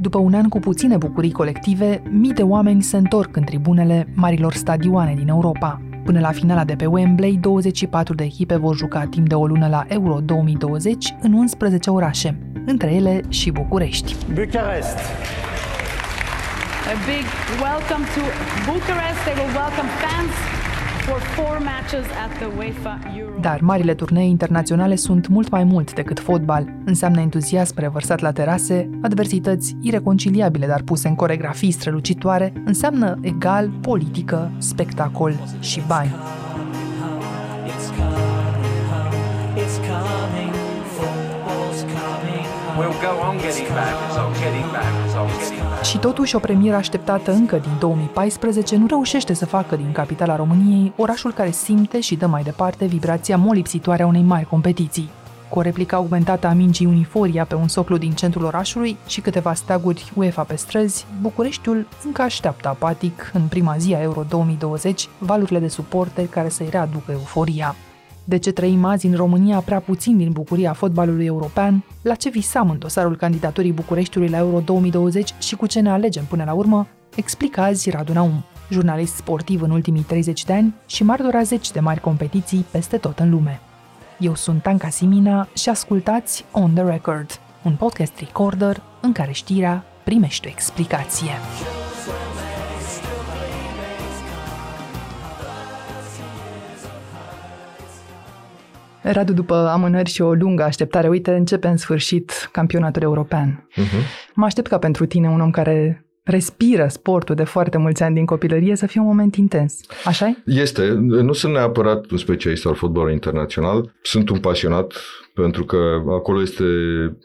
După un an cu puține bucurii colective, mii de oameni se întorc în tribunele marilor stadioane din Europa. Până la finala de pe Wembley, 24 de echipe vor juca timp de o lună la Euro 2020 în 11 orașe, între ele și București. Bucharest. A big welcome to Bucharest. They will welcome fans Dar marile turnee internaționale sunt mult mai mult decât fotbal. Înseamnă entuziasm revărsat la terase, adversități ireconciliabile, dar puse în coregrafii strălucitoare, înseamnă egal politică, spectacol și bani. It's coming home. It's coming. Football's coming home. We'll go on getting back, on getting back, on getting back. Și totuși o premieră așteptată încă din 2014 nu reușește să facă din capitala României orașul care simte și dă mai departe vibrația molipsitoare a unei mari competiții. Cu o replică augmentată a mingii Uniforia pe un soclu din centrul orașului și câteva steaguri UEFA pe străzi, Bucureștiul încă așteaptă apatic, în prima zi a Euro 2020, valurile de suporteri care să-i readucă euforia. De ce trăim azi în România prea puțin din bucuria fotbalului european? La ce visam în dosarul candidaturii Bucureștiului la Euro 2020 și cu ce ne alegem până la urmă? Explică azi Radu Naum, jurnalist sportiv în ultimii 30 de ani și martor a zeci de mari competiții peste tot în lume. Eu sunt Anca Simina și ascultați On The Record, un podcast recorder în care știrea primește o explicație. Radu, după amânări și o lungă așteptare, uite, începe în sfârșit campionatul european. Uh-huh. Mă aștept ca pentru tine, un om care respiră sportul de foarte mulți ani din copilărie, să fie un moment intens. așa Este. Nu sunt neapărat un specialist al fotbalului internațional. Sunt un pasionat pentru că acolo este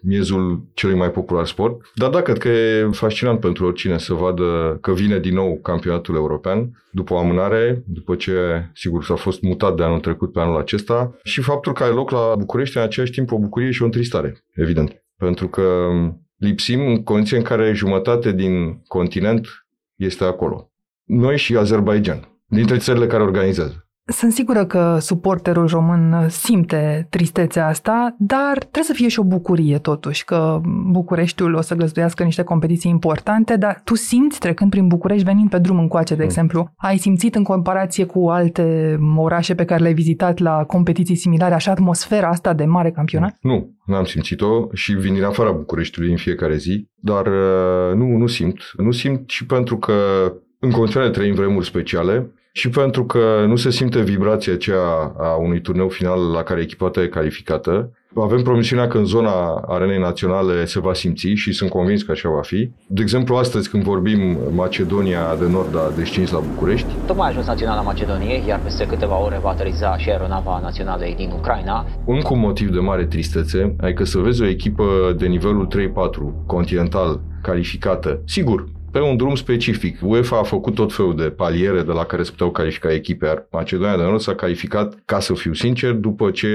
miezul celui mai popular sport. Dar da, cred că e fascinant pentru oricine să vadă că vine din nou campionatul european după o amânare, după ce, sigur, s-a fost mutat de anul trecut pe anul acesta și faptul că are loc la București în același timp o bucurie și o întristare, evident. Pentru că lipsim în condiții în care jumătate din continent este acolo. Noi și Azerbaijan, dintre țările care organizează. Sunt sigură că suporterul român simte tristețea asta, dar trebuie să fie și o bucurie totuși, că Bucureștiul o să găzduiască niște competiții importante, dar tu simți trecând prin București, venind pe drum încoace, de Mm. exemplu, ai simțit în comparație cu alte orașe pe care le-ai vizitat la competiții similare, așa atmosfera asta de mare campionat? Nu, n-am simțit-o și vin din afara Bucureștiului în fiecare zi, dar uh, nu, nu simt. Nu simt și pentru că în continuare trăim vremuri speciale și pentru că nu se simte vibrația aceea a unui turneu final la care echipa ta e calificată. Avem promisiunea că în zona arenei naționale se va simți și sunt convins că așa va fi. De exemplu, astăzi când vorbim, Macedonia de Nord a descins la București. Tocmai a ajuns naționala Macedoniei, iar peste câteva ore va ateriza și aeronava naționalei din Ucraina. Încă un motiv de mare tristețe, adică să vezi o echipă de nivelul 3-4, continental, calificată. Sigur, pe un drum specific. UEFA a făcut tot felul de paliere de la care se puteau califica echipe, iar Macedonia de Nord s-a calificat, ca să fiu sincer, după ce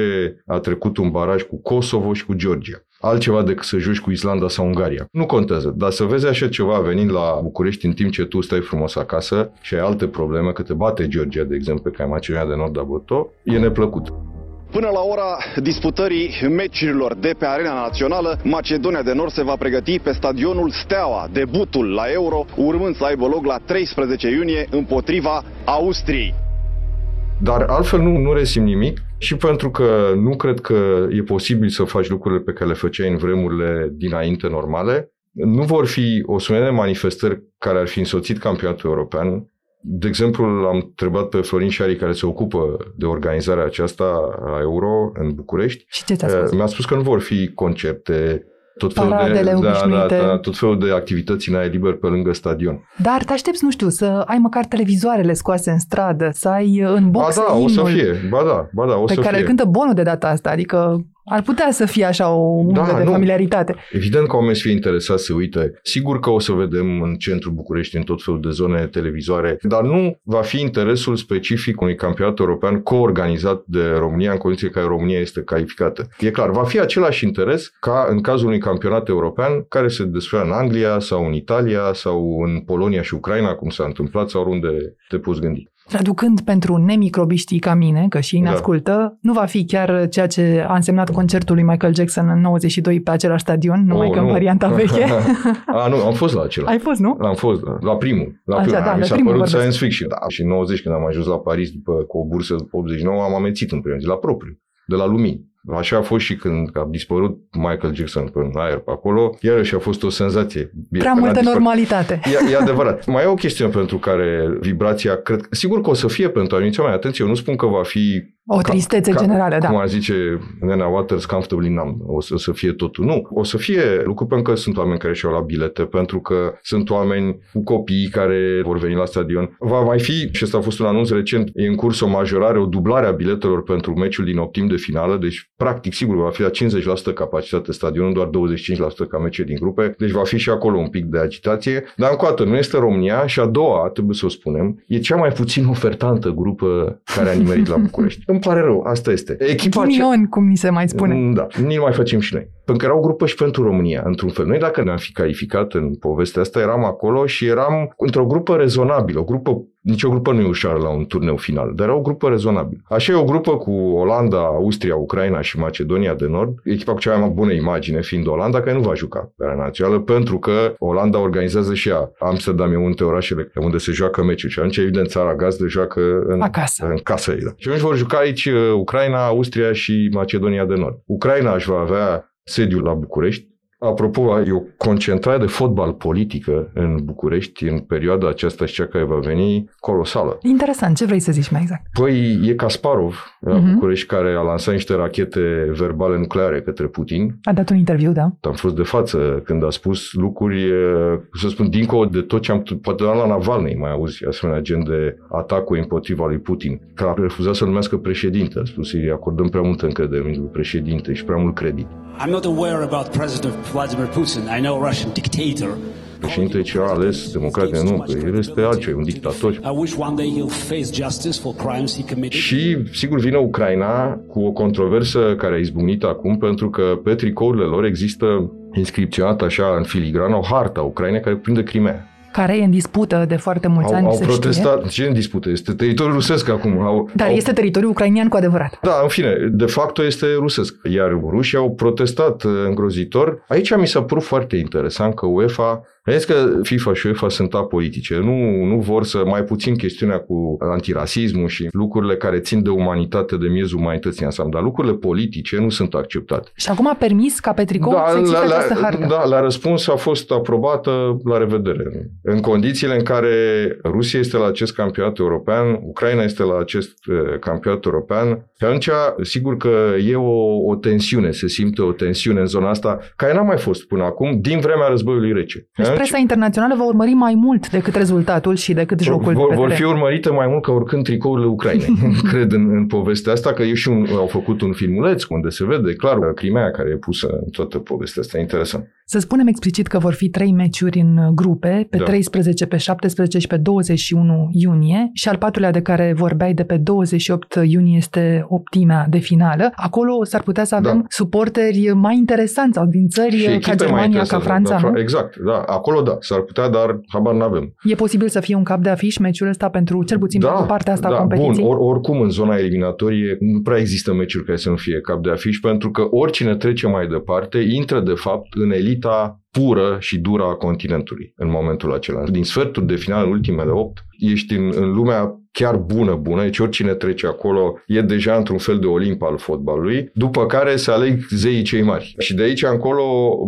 a trecut un baraj cu Kosovo și cu Georgia. Altceva decât să joci cu Islanda sau Ungaria. Nu contează, dar să vezi așa ceva venind la București în timp ce tu stai frumos acasă și ai alte probleme, că te bate Georgia, de exemplu, pe care Macedonia de Nord a bătut e neplăcut. Până la ora disputării meciurilor de pe arena națională, Macedonia de Nord se va pregăti pe stadionul Steaua, debutul la Euro, urmând să aibă loc la 13 iunie împotriva Austriei. Dar altfel nu, nu resim nimic și pentru că nu cred că e posibil să faci lucrurile pe care le făceai în vremurile dinainte normale, nu vor fi o serie de manifestări care ar fi însoțit campionatul european. De exemplu, l-am întrebat pe Florin Șari, care se ocupă de organizarea aceasta a Euro în București. Și ce ți-a spus? Mi-a spus că nu vor fi concerte, tot felul, de, Paradele da, da, obișnuite. da, tot felul de activități în aer liber pe lângă stadion. Dar te aștepți, nu știu, să ai măcar televizoarele scoase în stradă, să ai în box ba da, o să imnul fie. Ba da, ba da, o pe să care fie. îl cântă Bono de data asta, adică ar putea să fie așa o undă Da, de nu. familiaritate. Evident că oamenii să fie interesați să uite. Sigur că o să vedem în centrul București în tot felul de zone televizoare, dar nu va fi interesul specific unui campionat european coorganizat de România în condiție că România este calificată. E clar, va fi același interes ca în cazul unui campionat european care se desfășoară în Anglia sau în Italia sau în Polonia și Ucraina, cum s-a întâmplat sau oriunde te poți gândi. Traducând pentru nemicrobiștii ca mine, că și ei ne Da. ascultă, nu va fi chiar ceea ce a însemnat concertul lui Michael Jackson în 92 pe același stadion, numai Oh, că în nu. varianta veche. A, nu, am fost la acela. Ai fost, nu? Am fost, da, la primul. La Așa, primul. da, mi la s-a primul părut vorbesc. science fiction. Da, și în 90, când am ajuns la Paris după, cu o bursă după 89, am amețit în primul zi, la propriu, de la lumini. Așa a fost și când a dispărut Michael Jackson pe aer pe acolo. Iarăși a fost o senzație. Bine, Prea când a multă dispărut- normalitate. E, e adevărat. Mai e o chestiune pentru care vibrația, cred, sigur că o să fie pentru anumiți oameni. Atenție, eu nu spun că va fi O tristețe generală, da. cum ar zice Nena Waters, comfortably numb. O să, să fie totul. Nu. O să fie lucru pentru că sunt oameni care și-au la bilete, pentru că sunt oameni cu copii care vor veni la stadion. Va mai fi, și ăsta a fost un anunț recent, e în curs o majorare, o dublare a biletelor pentru meciul din optim de finală, deci practic sigur va fi la 50% capacitate stadionul, doar 25% ca meciul din grupe, deci va fi și acolo un pic de agitație. Dar încă o dată, nu este România și a doua, trebuie să o spunem, e cea mai puțin ofertantă grupă care a nimerit la București. Îmi pare rău, asta este. Echipa ce- Ghinion, cum ni se mai spune. Mm, Da, nici mai facem și noi. Pentru că era o grupă și pentru România, într-un fel. Noi dacă ne-am fi calificat în povestea asta, eram acolo și eram într-o grupă rezonabilă. O grupă, nici o grupă nu e ușoară la un turneu final, dar era o grupă rezonabilă. Așa e o grupă cu Olanda, Austria, Ucraina și Macedonia de Nord, echipa cu cea mai bună imagine fiind Olanda, care nu va juca pe arena națională, pentru că Olanda organizează și ea. Amsterdam e unul dintre orașele unde se joacă meciul și atunci, evident, țara gazdă joacă în, Acasă. în casă. Da. Și atunci vor juca aici uh, Ucraina, Austria și Macedonia de Nord. Ucraina își va avea sediul la București. Apropo, e o concentrare de fotbal politică în București în perioada aceasta și cea care va veni colosală. Interesant, ce vrei să zici mai exact? Păi e Kasparov la Mhm. București care a lansat niște rachete verbale nucleare către Putin. A dat un interviu, da? Am fost de față când a spus lucruri, e, să spun, dincolo de tot ce am... Poate la Navalny mai auzi asemenea gen de atacuri împotriva lui Putin, că a refuzat să numească președinte. A spus, îi acordăm prea multă încredere în președinte și prea mult credit. I'm not aware about President Vladimir Putin. I know Russian dictator. Președintele ce a ales democrație, nu, că el este altceva, un dictator. I wish one day he'll face justice for crimes he committed. Și, sigur, vine Ucraina cu o controversă care a izbunit acum, pentru că pe tricourile lor există inscripționat așa în filigrană o harta Ucrainei care prinde Crimea. Care e în dispută de foarte mulți Au, ani, au se protestat. Ce în dispută? Este teritoriul rusesc acum. Au, știe. Dar au, este teritoriul ucrainian cu adevărat. Da, în fine, de fapt este rusesc. Iar rușii au protestat uh, îngrozitor. Aici mi s-a părut foarte interesant că UEFA Vedeți că FIFA și UEFA sunt apolitice. Nu, nu vor să mai puțin chestiunea cu antirasismul și lucrurile care țin de umanitate, de miezul umanității în ansamblu. Dar lucrurile politice nu sunt acceptate. Și acum a permis ca pe tricou să existe la, această hartă. da, la răspuns a fost aprobată la revedere. În condițiile în care Rusia este la acest campionat european, Ucraina este la acest uh, campionat european, pe atunci sigur că e o, o tensiune, se simte o tensiune în zona asta, care n-a mai fost până acum, din vremea războiului rece. Deci presa internațională va urmări mai mult decât rezultatul și decât jocul vor, pe vor teren. fi urmărite mai mult ca oricând tricourile Ucrainei. Cred în, în povestea asta că e și un, au făcut un filmuleț unde se vede clar Crimea care e pusă în toată povestea asta. Interesant. Să spunem explicit că vor fi trei meciuri în grupe, pe Da. 13, pe 17 și pe 21 iunie și al patrulea de care vorbeai de pe 28 iunie este optimea de finală. Acolo s-ar putea să avem Da. suporteri mai interesanți sau din țări Și ca echipe mai Germania, ca interesante. Franța, da, nu? Exact, da. Acolo da, s-ar putea, dar habar n-avem. E posibil să fie un cap de afiș meciul ăsta pentru cel puțin Da, pentru partea asta da, a competiției? Bun, or, oricum în zona eliminatorie nu prea există meciuri care să nu fie cap de afiș, pentru că oricine trece mai departe intră de fapt în elita pură și dură a continentului în momentul acela. Din sferturi de final, în ultimele 8, ești în, în lumea chiar bună, bună, deci oricine trece acolo e deja într-un fel de olimp al fotbalului, după care se aleg zeii cei mari. Și de aici încolo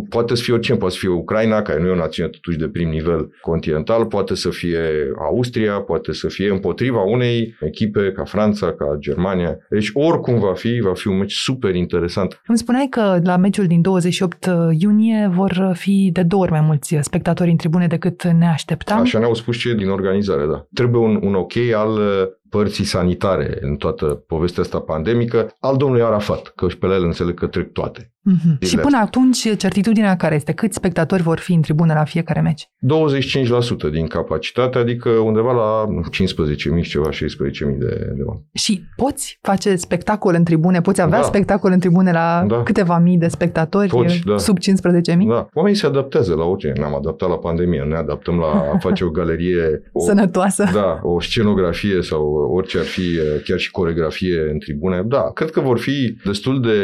poate să fie oricine, poate să fie Ucraina, care nu e o națiune totuși de prim nivel continental, poate să fie Austria, poate să fie împotriva unei echipe ca Franța, ca Germania. Deci oricum va fi, va fi un meci super interesant. Îmi spuneai că la meciul din 28 iunie vor fi de două ori mai mulți spectatori în tribune decât ne așteptam. Așa ne-au spus cei din organizare, da. Trebuie un, un ok al uh, părții sanitare în toată povestea asta pandemică, al domnului Arafat, că și pe el înțeleg că trec toate. Mhm. Și Zilele până atunci, certitudinea care este? Câți spectatori vor fi în tribună la fiecare meci? 25% din capacitate, adică undeva la 15.000 și ceva, 16.000 de, de oameni. Și poți face spectacol în tribune? Poți avea Da. spectacol în tribune la Da. câteva mii de spectatori? Poți, da. Sub 15.000? Da, oamenii se adaptează la orice. Ne-am adaptat la pandemie, ne adaptăm la a face o galerie, o, Sănătoasă? da, o scenografie sau orice ar fi, chiar și coregrafie în tribune. Da, cred că vor fi destul de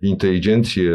inteligenți eh,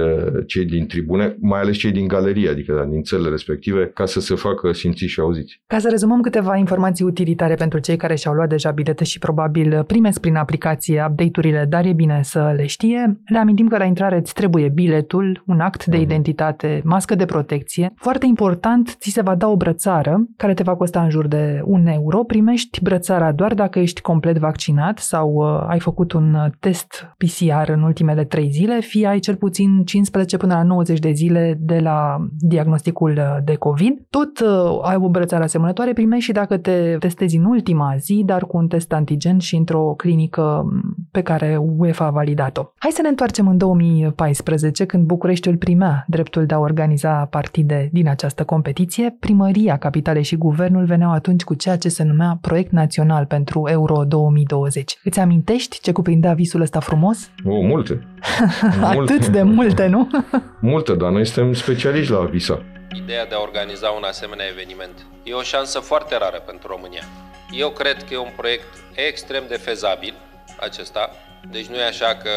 cei din tribune, mai ales cei din galerie, adică din țările respective, ca să se facă simțiți și auziți. Ca să rezumăm câteva informații utilitare pentru cei care și-au luat deja bilete și probabil primesc prin aplicație update-urile, dar e bine să le știe. Le amintim că la intrare îți trebuie biletul, un act de Mhm. identitate, mască de protecție. Foarte important, ți se va da o brățară care te va costa în jur de un euro. Primești brățara doar dacă ești complet vaccinat sau uh, ai făcut un uh, test PCR în ultimele trei zile, fie ai cel puțin 15 până la 90 de zile de la diagnosticul uh, de COVID. Tot uh, ai o brățară asemănătoare, primești și dacă te testezi în ultima zi, dar cu un test antigen și într-o clinică m, pe care UEFA a validat-o. Hai să ne întoarcem în 2014, când Bucureștiul primea dreptul de a organiza partide din această competiție. Primăria Capitalei și Guvernul veneau atunci cu ceea ce se numea Proiect Național pentru Euro 2020. Îți amintești ce cuprindea visul ăsta frumos? O, multe. Atât de multe, nu? Multe, dar noi suntem specialiști la visa. Ideea de a organiza un asemenea eveniment e o șansă foarte rară pentru România. Eu cred că e un proiect extrem de fezabil acesta, deci nu e așa că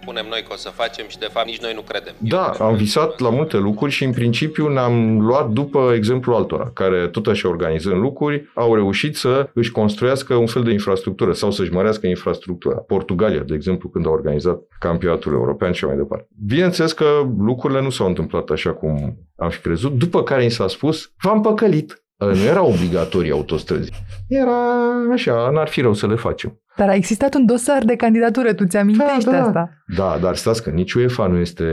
spunem noi că o să facem și de fapt nici noi nu credem. Da, am visat la multe lucruri și în principiu ne-am luat după exemplul altora, care tot așa organizând lucruri, au reușit să își construiască un fel de infrastructură sau să-și mărească infrastructura. Portugalia, de exemplu, când a organizat campionatul european și mai departe. Bineînțeles că lucrurile nu s-au întâmplat așa cum am fi crezut, după care ni s-a spus, v-am păcălit. Nu era obligatorii autostrăzi. Era așa, n-ar fi rău să le facem. Dar a existat un dosar de candidatură, tu ți-amintești Da, da. asta? Da, dar stați că nici UEFA nu este,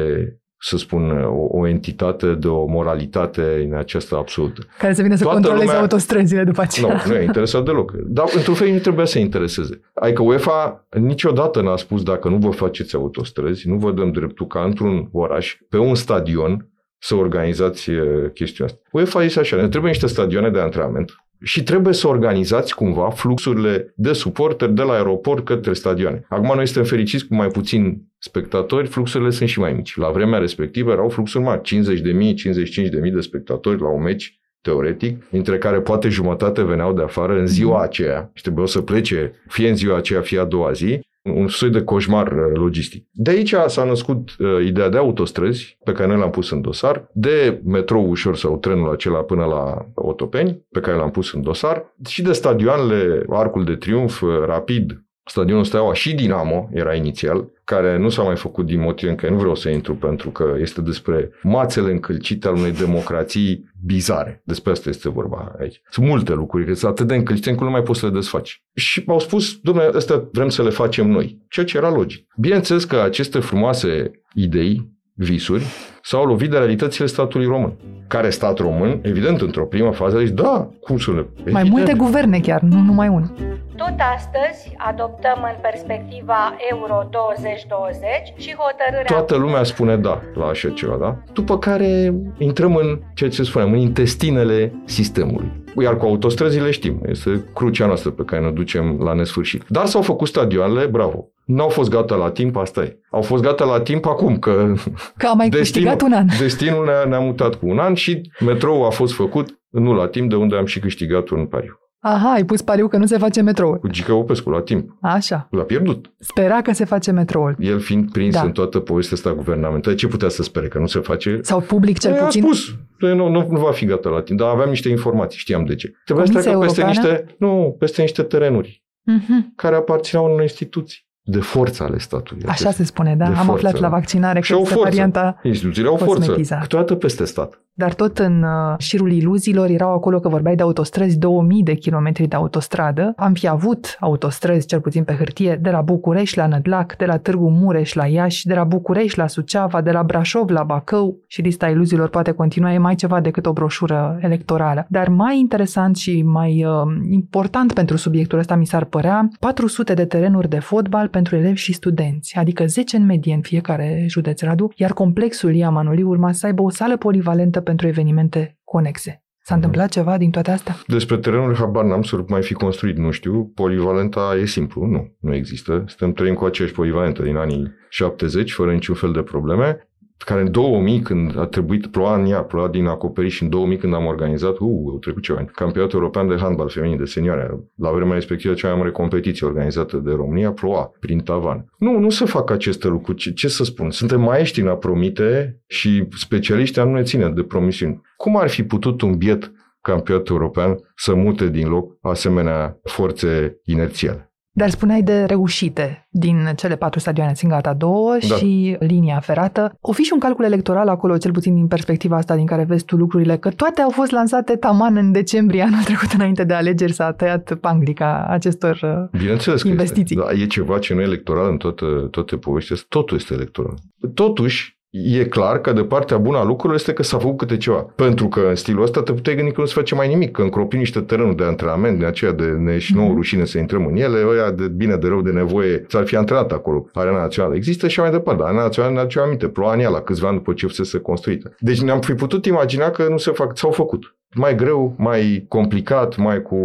să spun, o, o entitate de o moralitate în aceasta absolută. Care să vină să Toată controleze lumea- autostrăzile după aceea. Nu, nu e interesat deloc. Dar, într-un fel, nu trebuia să intereseze. Adică UEFA niciodată n-a spus dacă nu vă faceți autostrăzi, nu vă dăm dreptul ca într-un oraș, pe un stadion, să organizați eh, chestiunea asta. UEFA este așa, ne trebuie niște stadioane de antrenament și trebuie să organizați cumva fluxurile de suporteri de la aeroport către stadioane. Acum noi suntem fericiți cu mai puțini spectatori, fluxurile sunt și mai mici. La vremea respectivă erau fluxuri mari, 50 de mii, 55 de mii de spectatori la un meci teoretic, dintre care poate jumătate veneau de afară în ziua aceea și trebuiau să plece fie în ziua aceea, fie a doua zi, un soi de coșmar uh, logistic. De aici s-a născut uh, ideea de autostrăzi, pe care noi l-am pus în dosar, de metrou ușor sau trenul acela până la Otopeni, pe care l-am pus în dosar, și de stadioanele Arcul de Triunf, uh, Rapid, Stadionul Steaua și Dinamo era inițial, care nu s-a mai făcut din motive în care nu vreau să intru pentru că este despre mațele încălcite al unei democrații bizare. Despre asta este vorba aici. Sunt multe lucruri care sunt atât de încălcite încât nu mai poți să le desfaci. Și au spus, domnule, astea vrem să le facem noi. Ceea ce era logic. Bineînțeles că aceste frumoase idei, visuri, s-au lovit de realitățile statului român. Care stat român, evident, într-o primă fază, a zis, da, cum să le... Mai Evident. multe guverne chiar, nu numai unul. Tot astăzi adoptăm în perspectiva Euro 2020 și hotărârea... Toată lumea spune da la așa ceva, da? După care intrăm în ceea ce spunem, în intestinele sistemului. Iar cu autostrăzile știm, este crucea noastră pe care ne ducem la nesfârșit. Dar s-au făcut stadioanele, bravo. N-au fost gata la timp, asta e. Au fost gata la timp acum, că Că am mai câștigat un an. destinul ne-a, ne-a mutat cu un an și metroul a fost făcut nu la timp, de unde am și câștigat un pariu. Aha, ai pus pariu că nu se face metroul. Cu Gica Opescu, la timp. Așa. L-a pierdut. Spera că se face metroul. El fiind prins Da. în toată povestea asta guvernamentală, ce putea să spere? Că nu se face? Sau public cel Păi, puțin. A spus, Păi nu, nu, nu va fi gata la timp, dar aveam niște informații, știam de ce. Trebuia să Comisia treacă peste Europeană? niște, nu, peste niște terenuri Mhm. care aparțineau unor instituții de forță ale statului. Așa se spune, da? De Am forță, aflat la da. vaccinare că Și au este forță. varianta Instituțiile au forță. cosmetizat. Câteodată peste stat. Dar tot în uh, șirul iluziilor erau acolo că vorbeai de autostrăzi, 2000 de kilometri de autostradă. Am fi avut autostrăzi, cel puțin pe hârtie, de la București la Nădlac, de la Târgu Mureș la Iași, de la București la Suceava, de la Brașov la Bacău și lista iluziilor poate continua, e mai ceva decât o broșură electorală. Dar mai interesant și mai uh, important pentru subiectul ăsta mi s-ar părea 400 de terenuri de fotbal pentru elevi și studenți, adică 10 în medie în fiecare județ Radu, iar complexul Ia Manoli urma să aibă o sală polivalentă pentru evenimente conexe. S-a întâmplat ceva din toate astea? Despre terenul habar n-am să mai fi construit, nu știu. Polivalenta e simplu, nu, nu există. Suntem trăim cu aceeași polivalentă din anii 70, fără niciun fel de probleme care în 2000, când a trebuit, ploua în ea, ploua din acoperiș în 2000 când am organizat, uh, au trecut ceva ani, campionatul european de handbal feminin de senioare. La vremea respectivă, cea mai mare competiție organizată de România, ploua prin tavan. Nu, nu se fac aceste lucruri. Ce, ce să spun? Suntem maestri în a promite și specialiștii nu ne ține de promisiuni. Cum ar fi putut un biet campionat european să mute din loc asemenea forțe inerțiale? Dar spuneai de reușite din cele patru stadioane, țin gata două da. și linia ferată. O fi și un calcul electoral acolo, cel puțin din perspectiva asta din care vezi tu lucrurile, că toate au fost lansate taman în decembrie anul trecut înainte de alegeri, s-a tăiat panglica acestor uh, Bineînțeles investiții. Că este. Da, e ceva ce nu e electoral în toate, toate poveștile, totul este electoral. Totuși, e clar că de partea bună a lucrurilor este că s-a făcut câte ceva. Pentru că în stilul ăsta te puteai gândi că nu se face mai nimic, că încropim niște terenuri de antrenament, de aceea de ne și nouă mhm. rușine să intrăm în ele, ăia de bine, de rău, de nevoie, s-ar fi antrenat acolo. Arena Națională există și mai departe, Arena Națională ne aduce aminte, ploua la câțiva ani după ce fusese construită. Deci ne-am fi putut imagina că nu se fac, s-au făcut mai greu, mai complicat, mai cu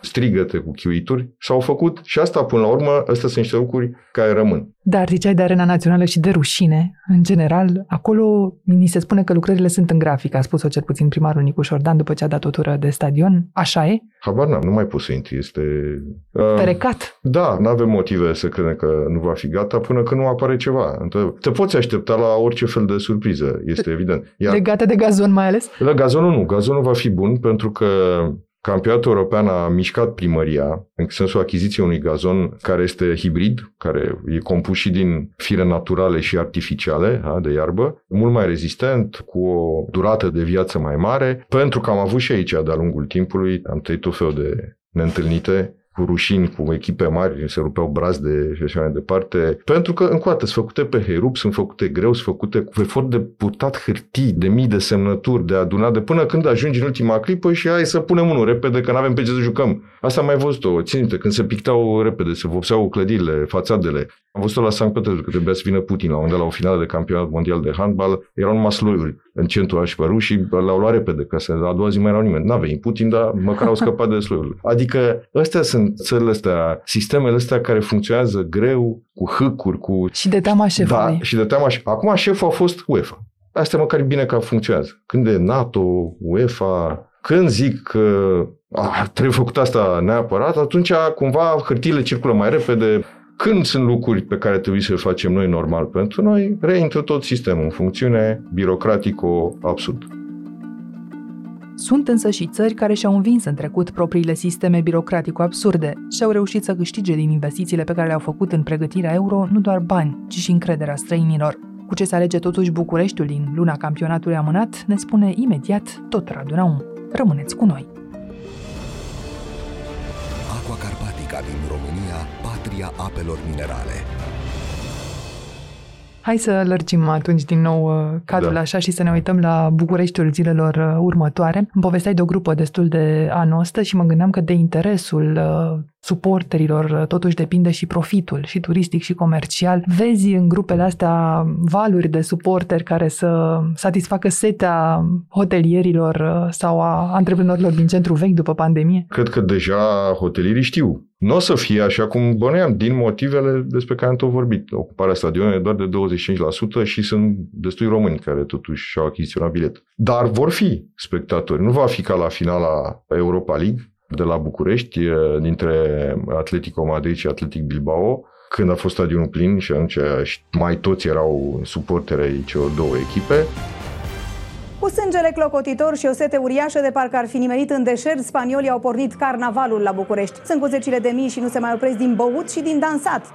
strigăte, cu chiuituri, s-au făcut și asta până la urmă, astea sunt niște lucruri care rămân. Dar ziceai de Arena Națională și de rușine, în general, acolo ni se spune că lucrările sunt în grafic, a spus-o cel puțin primarul Nicu Șordan după ce a dat o tură de stadion. Așa e? Habar n-am, nu mai pot să intri, este... Uh, Perecat. Da, nu avem motive să credem că nu va fi gata până când nu apare ceva. Te poți aștepta la orice fel de surpriză, este evident. Iar... Legate de gazon mai ales? La gazonul nu, gazonul va fi bun pentru că Campionatul european a mișcat primăria în sensul achiziției unui gazon care este hibrid, care e compus și din fire naturale și artificiale ha, de iarbă, mult mai rezistent, cu o durată de viață mai mare, pentru că am avut și aici de-a lungul timpului, am trăit tot felul de neîntâlnite cu rușini, cu echipe mari, se rupeau brazde și așa mai departe. Pentru că, încă o dată, sunt făcute pe herup, sunt făcute greu, sunt făcute cu efort de purtat hârtii, de mii de semnături, de adunat, de până când ajungi în ultima clipă și hai să punem unul repede, că nu avem pe ce să jucăm. Asta am mai văzut-o. Ținite, când se pictau repede, se vopseau clădirile, fațadele. Am văzut-o la Sankt Petersburg, că trebuia să vină Putin la unde la o finală de campionat mondial de handbal. Erau numai sloiuri în centru Așpăruș și l-au luat repede, ca să a doua zi mai erau nimeni. N-a venit Putin, dar măcar au scăpat de sloiuri. Adică astea sunt țările astea, sistemele astea care funcționează greu, cu hâcuri, cu... Și de teama șefului. Da, și de teama șefului. Acum șeful a fost UEFA. Asta măcar bine că funcționează. Când e NATO, UEFA, când zic că a, trebuie făcut asta neapărat, atunci cumva hârtiile circulă mai repede, când sunt lucruri pe care trebuie să le facem noi normal pentru noi, reintră tot sistemul în funcțiune birocratico-absurd. Sunt însă și țări care și-au învins în trecut propriile sisteme birocratico-absurde și au reușit să câștige din investițiile pe care le-au făcut în pregătirea euro nu doar bani, ci și încrederea străinilor. Cu ce se alege totuși Bucureștiul din luna campionatului amânat, ne spune imediat tot Radu Naum. Rămâneți cu noi! Apelor minerale. Hai să lărgim atunci din nou uh, cadrul da. așa și să ne uităm la Bucureștiul zilelor uh, următoare. Îmi povesteai de o grupă destul de anostă și mă gândeam că de interesul uh, suporterilor totuși depinde și profitul, și turistic și comercial. Vezi în grupele astea valuri de suporteri care să satisfacă setea hotelierilor sau a antreprenorilor din centru vechi după pandemie? Cred că deja hotelierii știu nu o să fie așa cum băneam, din motivele despre care am tot vorbit. Ocuparea stadionului e doar de 25% și sunt destui români care totuși și-au achiziționat bilet. Dar vor fi spectatori. Nu va fi ca la finala Europa League de la București, dintre Atletico Madrid și Atletic Bilbao, când a fost stadionul plin și atunci mai toți erau suporteri ai celor două echipe. Cu sângele clocotitor și o sete uriașă de parcă ar fi nimerit în deșert, spaniolii au pornit carnavalul la București. Sunt cu zecile de mii și nu se mai opresc din băut și din dansat.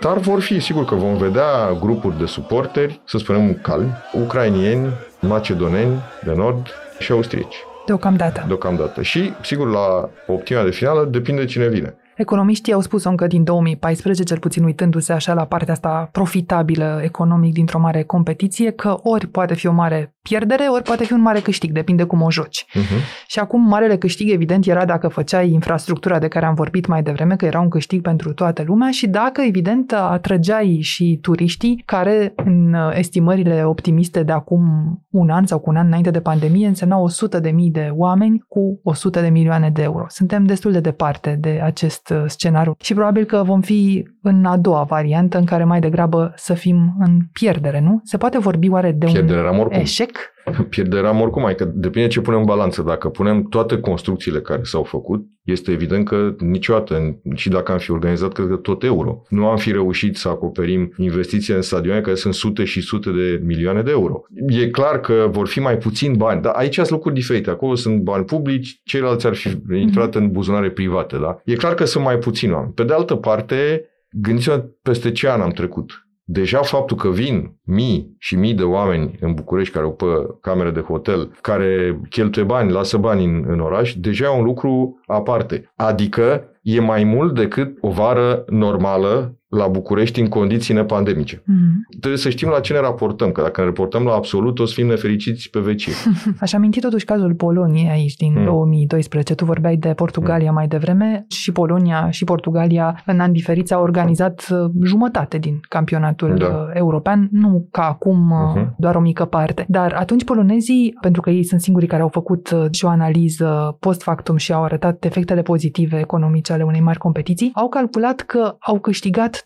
Dar vor fi, sigur că vom vedea grupuri de suporteri, să spunem calmi, ucrainieni, macedoneni de nord și austrieci. Deocamdată. Deocamdată. Și, sigur, la optima de finală depinde cine vine. Economiștii au spus încă din 2014, cel puțin uitându-se așa la partea asta profitabilă economic dintr-o mare competiție, că ori poate fi o mare pierdere, ori poate fi un mare câștig, depinde cum o joci. Uh-huh. Și acum marele câștig evident era dacă făceai infrastructura de care am vorbit mai devreme, că era un câștig pentru toată lumea și dacă evident atrăgeai și turiștii care în estimările optimiste de acum un an sau cu un an înainte de pandemie însemnau 100 de mii de oameni cu 100 de milioane de euro. Suntem destul de departe de acest scenariu și probabil că vom fi în a doua variantă în care mai degrabă să fim în pierdere, nu? Se poate vorbi oare de Pierdere un oricum. Eșec? Pierderam oricum, adică depinde ce punem în balanță. Dacă punem toate construcțiile care s-au făcut, este evident că niciodată, și dacă am fi organizat, cred că tot euro, nu am fi reușit să acoperim investiții în stadioane care sunt sute și sute de milioane de euro. E clar că vor fi mai puțini bani, dar aici sunt lucruri diferite. Acolo sunt bani publici, ceilalți ar fi intrat în buzunare private. Da? E clar că sunt mai puțini oameni. Pe de altă parte, gândiți-vă peste ce an am trecut Deja faptul că vin mii și mii de oameni în București care au pe camere de hotel, care cheltuie bani, lasă bani în, în oraș, deja e un lucru aparte. Adică e mai mult decât o vară normală la București în condiții nepandemice. Mm-hmm. Trebuie să știm la ce ne raportăm, că dacă ne raportăm la absolut, o să fim nefericiți pe vecie. Aș aminti totuși cazul Poloniei aici din mm. 2012. Tu vorbeai de Portugalia mm. mai devreme și Polonia și Portugalia în ani diferiți au organizat uh, jumătate din campionatul da. Uh, european, nu ca acum uh-huh. doar o mică parte. Dar atunci polonezii, pentru că ei sunt singurii care au făcut și o analiză post factum și au arătat efectele pozitive economice ale unei mari competiții, au calculat că au câștigat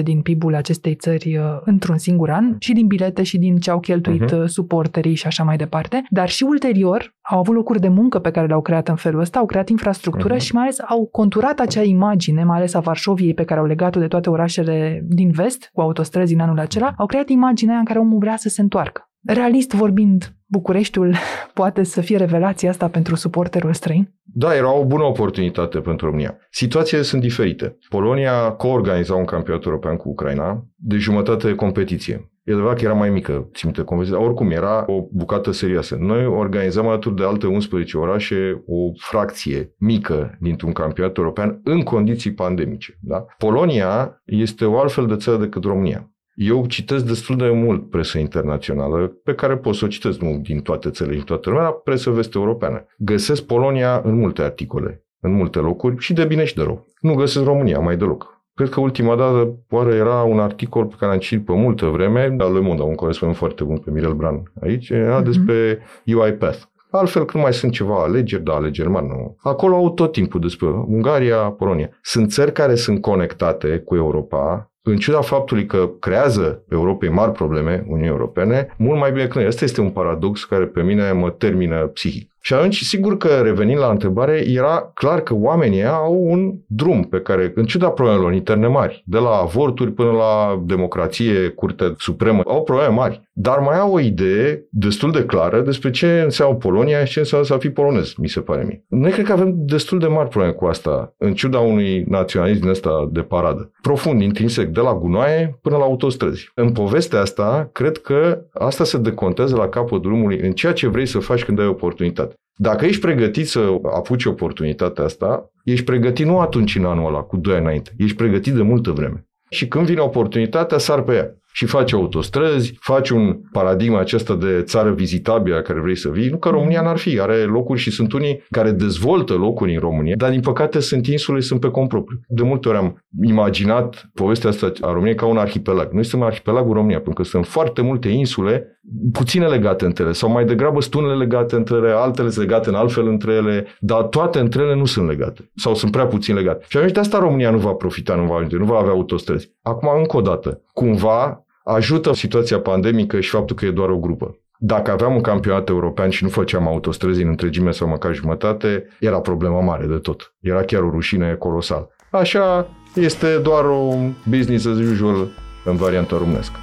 2% din PIB-ul acestei țări uh, într-un singur an și din bilete și din ce au cheltuit uh-huh. suporterii și așa mai departe, dar și ulterior au avut locuri de muncă pe care le-au creat în felul ăsta, au creat infrastructură uh-huh. și mai ales au conturat acea imagine, mai ales a Varșoviei pe care au legat-o de toate orașele din vest cu autostrăzi în anul acela, au creat imaginea în care omul vrea să se întoarcă. Realist vorbind, Bucureștiul poate să fie revelația asta pentru suporterul străin? Da, era o bună oportunitate pentru România. Situațiile sunt diferite. Polonia coorganiza un campionat european cu Ucraina de jumătate de competiție. E adevărat că era mai mică, ținute competiția, oricum era o bucată serioasă. Noi organizăm alături de alte 11 orașe o fracție mică dintr-un campionat european în condiții pandemice. Da? Polonia este o altfel de țară decât România. Eu citesc destul de mult presă internațională, pe care pot să o citesc nu din toate țările, din toată lumea, presă vest-europeană. Găsesc Polonia în multe articole, în multe locuri, și de bine și de rău. Nu găsesc România mai deloc. Cred că ultima dată, oare era un articol pe care am citit pe multă vreme, dar Le Monde, un corespondent foarte bun pe Mirel Bran aici, era mm-hmm. despre UiPath. Altfel, când mai sunt ceva alegeri, da, alegeri mari, nu. Acolo au tot timpul despre Ungaria, Polonia. Sunt țări care sunt conectate cu Europa, în ciuda faptului că creează Europei mari probleme, Uniunii Europene, mult mai bine că noi. Asta este un paradox care pe mine mă termină psihic. Și atunci, sigur că revenind la întrebare, era clar că oamenii au un drum pe care, în ciuda problemelor interne mari, de la avorturi până la democrație, Curtea Supremă, au probleme mari. Dar mai au o idee destul de clară despre ce înseamnă Polonia și ce înseamnă să fii polonez, mi se pare mie. Noi cred că avem destul de mari probleme cu asta, în ciuda unui naționalism din ăsta de paradă. Profund, intrinsec, de la gunoaie până la autostrăzi. În povestea asta, cred că asta se decontează la capul drumului în ceea ce vrei să faci când ai oportunitate. Dacă ești pregătit să apuci oportunitatea asta, ești pregătit nu atunci în anul ăla, cu doi ani înainte, ești pregătit de multă vreme. Și când vine oportunitatea, sar pe ea și faci autostrăzi, faci un paradigma acesta de țară vizitabilă care vrei să vii. Nu că România n-ar fi, are locuri și sunt unii care dezvoltă locuri în România, dar din păcate sunt insule, sunt pe compropriu. De multe ori am imaginat povestea asta a României ca un arhipelag. Noi suntem arhipelagul România, pentru că sunt foarte multe insule puține legate între ele, sau mai degrabă sunt unele legate între ele, altele sunt legate în altfel între ele, dar toate între ele nu sunt legate, sau sunt prea puțin legate. Și atunci de asta România nu va profita, nu va, nu va avea autostrăzi. Acum, încă o dată, cumva ajută situația pandemică și faptul că e doar o grupă. Dacă aveam un campionat european și nu făceam autostrăzi în întregime sau măcar jumătate, era problema mare de tot. Era chiar o rușine colosal. Așa este doar un business as usual în varianta românescă.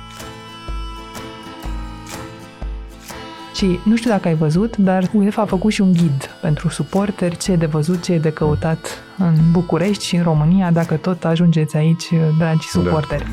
Și nu știu dacă ai văzut, dar UEFA a făcut și un ghid pentru suporteri, ce e de văzut, ce e de căutat în București și în România, dacă tot ajungeți aici, dragi suporteri.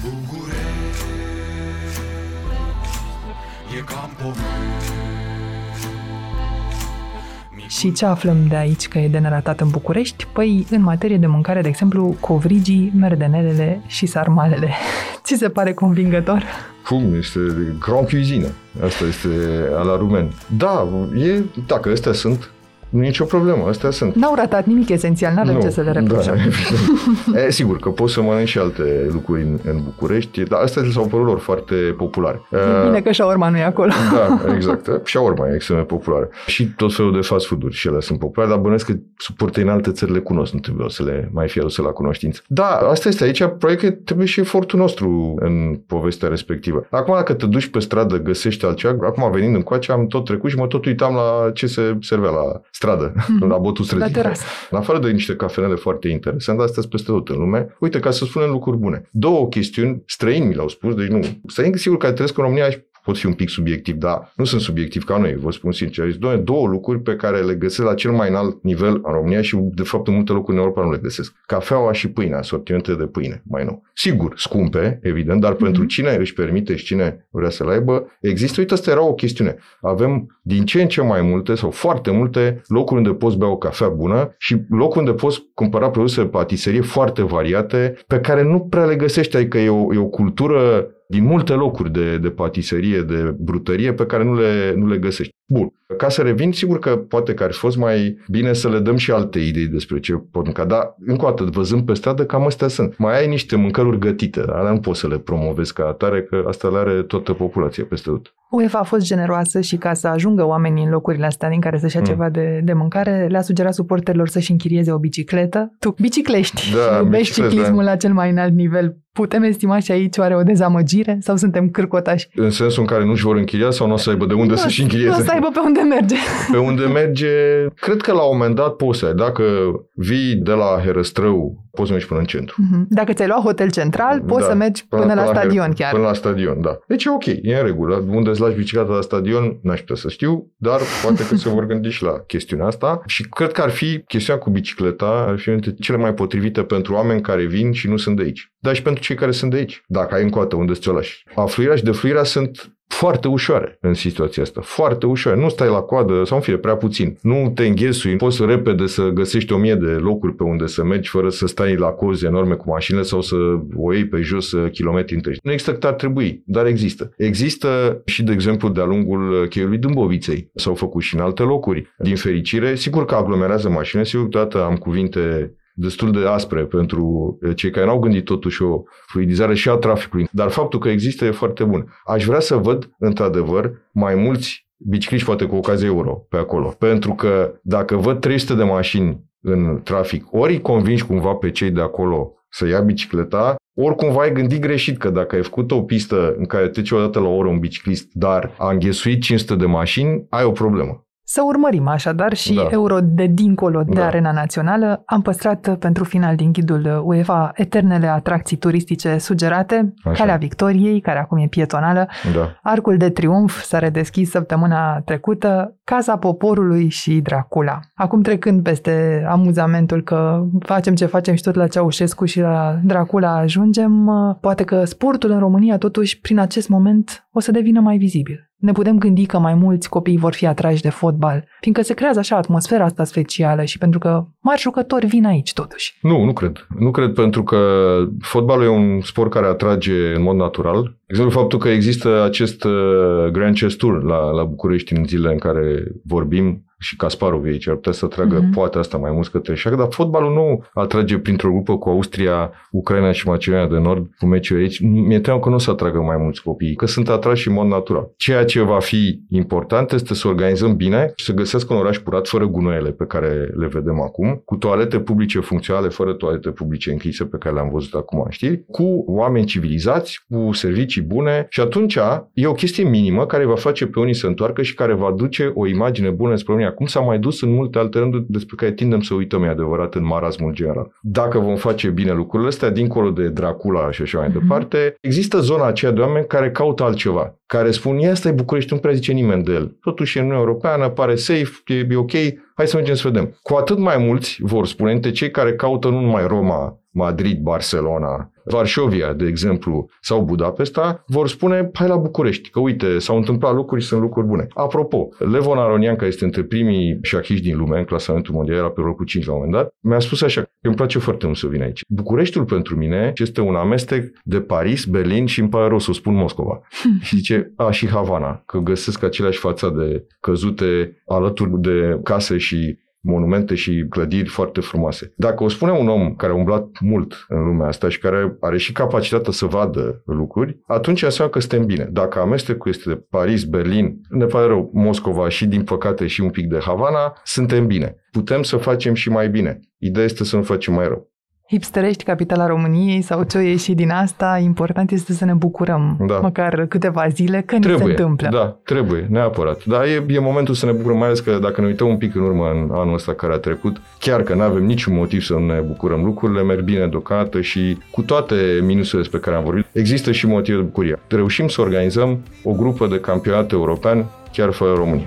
Și ce aflăm de aici că e de neratat în București? Păi, în materie de mâncare, de exemplu, covrigii, merdenelele și sarmalele. Ți se pare convingător? Cum? Este grand cuisine. Asta este ala rumen. Da, e, dacă astea sunt, nu e nicio problemă, astea sunt. N-au ratat nimic esențial, n-avem Nu, ce să le reproșăm. Da, evident. e, sigur că poți să mănânci și alte lucruri în, în București, dar astea s-au părut lor foarte populare. E Bine că shawarma nu e acolo. Da, exact. Și urma e extrem de populară. Și tot felul de fast food-uri și ele sunt populare, dar bănuiesc că suporte în alte țări le cunosc, nu trebuie să le mai fie aduse la cunoștință. Da, asta este aici, probabil că trebuie și efortul nostru în povestea respectivă. Acum, dacă te duci pe stradă, găsești altceva, acum venind încoace, am tot trecut și mă tot uitam la ce se servea la stradă, la botul străzii. terasă. În afară de niște cafenele foarte interesante, astea sunt peste tot în lume. Uite, ca să spunem lucruri bune. Două chestiuni, străini mi le-au spus, deci nu. Străini, sigur, care trăiesc în România și pot fi un pic subiectiv, dar nu sunt subiectiv ca noi, vă spun sincer. Deci, doamne, două lucruri pe care le găsesc la cel mai înalt nivel în România și, de fapt, în multe locuri în Europa nu le găsesc. Cafeaua și pâinea, asortimente de pâine, mai nou. Sigur, scumpe, evident, dar pentru cine își permite și cine vrea să le aibă, există, uite, asta era o chestiune. Avem din ce în ce mai multe sau foarte multe locuri unde poți bea o cafea bună și locuri unde poți cumpăra produse de patiserie foarte variate pe care nu prea le găsești, adică e o, e o cultură din multe locuri de, de patiserie, de brutărie pe care nu le, nu le găsești. Bun. Ca să revin, sigur că poate că ar fi fost mai bine să le dăm și alte idei despre ce pot mânca, dar încă o dată, văzând pe stradă, cam astea sunt. Mai ai niște mâncăruri gătite, dar alea nu poți să le promovezi ca atare, că asta le are toată populația peste tot. UEFA a fost generoasă și ca să ajungă oamenii în locurile astea din care să-și ia Mm. ceva de, de mâncare, le-a sugerat suporterilor să-și închirieze o bicicletă. Tu biciclești, Da, iubești bicicletă. ciclismul la cel mai înalt nivel. Putem estima și aici oare o dezamăgire sau suntem cârcotași? În sensul în care nu-și vor închiria sau nu o să aibă de unde să-și Nu o închirieze. să aibă pe unde merge. Pe unde merge, cred că la un moment dat poți să ai. Dacă vii de la Herăstrău, poți să mergi până în centru. Mhm. Dacă ți-ai luat hotel central, poți Da, să mergi până, la, stadion chiar. Până la stadion, da. Deci e ok, e în regulă. Unde îți lași bicicleta la stadion, n-aș putea să știu, dar poate că se vor gândi și la chestiunea asta. Și cred că ar fi chestiunea cu bicicleta, ar fi una dintre cele mai potrivite pentru oameni care vin și nu sunt de aici. Dar și pentru cei care sunt de aici. Dacă ai încoată unde să ți-o lași. Afluirea și defluirea sunt foarte ușoare în situația asta. Foarte ușoare. Nu stai la coadă sau în fine, prea puțin. Nu te înghesui, poți repede să găsești o mie de locuri pe unde să mergi fără să stai la cozi enorme cu mașinile sau să o iei pe jos uh, kilometri întregi. Nu există cât ar trebui, dar există. Există și, de exemplu, de-a lungul cheiului Dâmboviței. S-au făcut și în alte locuri. Din fericire, sigur că aglomerează mașinile, sigur că dată am cuvinte destul de aspre pentru eh, cei care n-au gândit totuși o fluidizare și a traficului. Dar faptul că există e foarte bun. Aș vrea să văd, într-adevăr, mai mulți bicicliști, poate cu ocazie euro, pe acolo. Pentru că dacă văd 300 de mașini în trafic, ori îi convingi cumva pe cei de acolo să ia bicicleta, ori cumva ai gândit greșit că dacă ai făcut o pistă în care trece o dată la o oră un biciclist, dar a înghesuit 500 de mașini, ai o problemă. Să urmărim așadar și Da. euro de dincolo de Da. arena națională. Am păstrat pentru final din ghidul UEFA eternele atracții turistice sugerate, Așa. Calea Victoriei, care acum e pietonală, Da. Arcul de Triumf s-a redeschis săptămâna trecută, Casa Poporului și Dracula. Acum trecând peste amuzamentul că facem ce facem și tot la Ceaușescu și la Dracula ajungem, poate că sportul în România totuși prin acest moment o să devină mai vizibil. Ne putem gândi că mai mulți copii vor fi atrași de fotbal, fiindcă se creează așa atmosfera asta specială și pentru că mari jucători vin aici totuși. Nu, nu cred. Nu cred pentru că fotbalul e un sport care atrage în mod natural. De exemplu, faptul că există acest uh, Grand Chess Tour la, la București în zilele în care vorbim și Kasparov e aici, ar putea să atragă Mhm. mm-hmm. poate asta mai mult către șah, dar fotbalul nu atrage printr-o grupă cu Austria, Ucraina și Macedonia de Nord cu meciuri aici. Mi-e teamă că nu o să atragă mai mulți copii, că sunt atrași în mod natural. Ceea ce va fi important este să organizăm bine și să găsească un oraș curat fără gunoaiele pe care le vedem acum, cu toalete publice funcționale, fără toalete publice închise pe care le-am văzut acum în știri, cu oameni civilizați, cu servicii bune și atunci e o chestie minimă care va face pe unii să întoarcă și care va duce o imagine bună spre România. România, cum s-a mai dus în multe alte rânduri despre care tindem să uităm, e adevărat, în marasmul general. Dacă vom face bine lucrurile astea, dincolo de Dracula și așa mai Mhm. departe, există zona aceea de oameni care caută altceva, care spun, ia asta e București, nu prea zice nimeni de el. Totuși e în Uniunea Europeană, pare safe, e, e ok, hai să mergem să vedem. Cu atât mai mulți vor spune dintre cei care caută nu numai Roma, Madrid, Barcelona, Varșovia, de exemplu, sau Budapesta, vor spune, hai la București, că uite, s-au întâmplat lucruri și sunt lucruri bune. Apropo, Levon Aronian, care este între primii șahiști din lume, în clasamentul mondial, era pe locul 5 la un moment dat, mi-a spus așa, că îmi place foarte mult să vin aici. Bucureștiul pentru mine este un amestec de Paris, Berlin și îmi pare rău să spun Moscova. și zice, a, și Havana, că găsesc aceleași fațade căzute alături de case și monumente și clădiri foarte frumoase. Dacă o spune un om care a umblat mult în lumea asta și care are și capacitatea să vadă lucruri, atunci înseamnă că suntem bine. Dacă amestecul este de Paris, Berlin, ne pare rău, Moscova și din păcate și un pic de Havana, suntem bine. Putem să facem și mai bine. Ideea este să nu facem mai rău. Hipsterești capitala României sau ce o ieși din asta, important este să ne bucurăm Da. măcar câteva zile că ni se Trebuie, întâmplă. da, trebuie, neapărat. Dar e, e momentul să ne bucurăm, mai ales că dacă ne uităm un pic în urmă în anul ăsta care a trecut, chiar că nu avem niciun motiv să nu ne bucurăm. Lucrurile merg bine deocamdată și cu toate minusele despre care am vorbit, există și motive de bucurie. Reușim să organizăm o grupă de campionat european chiar fără România.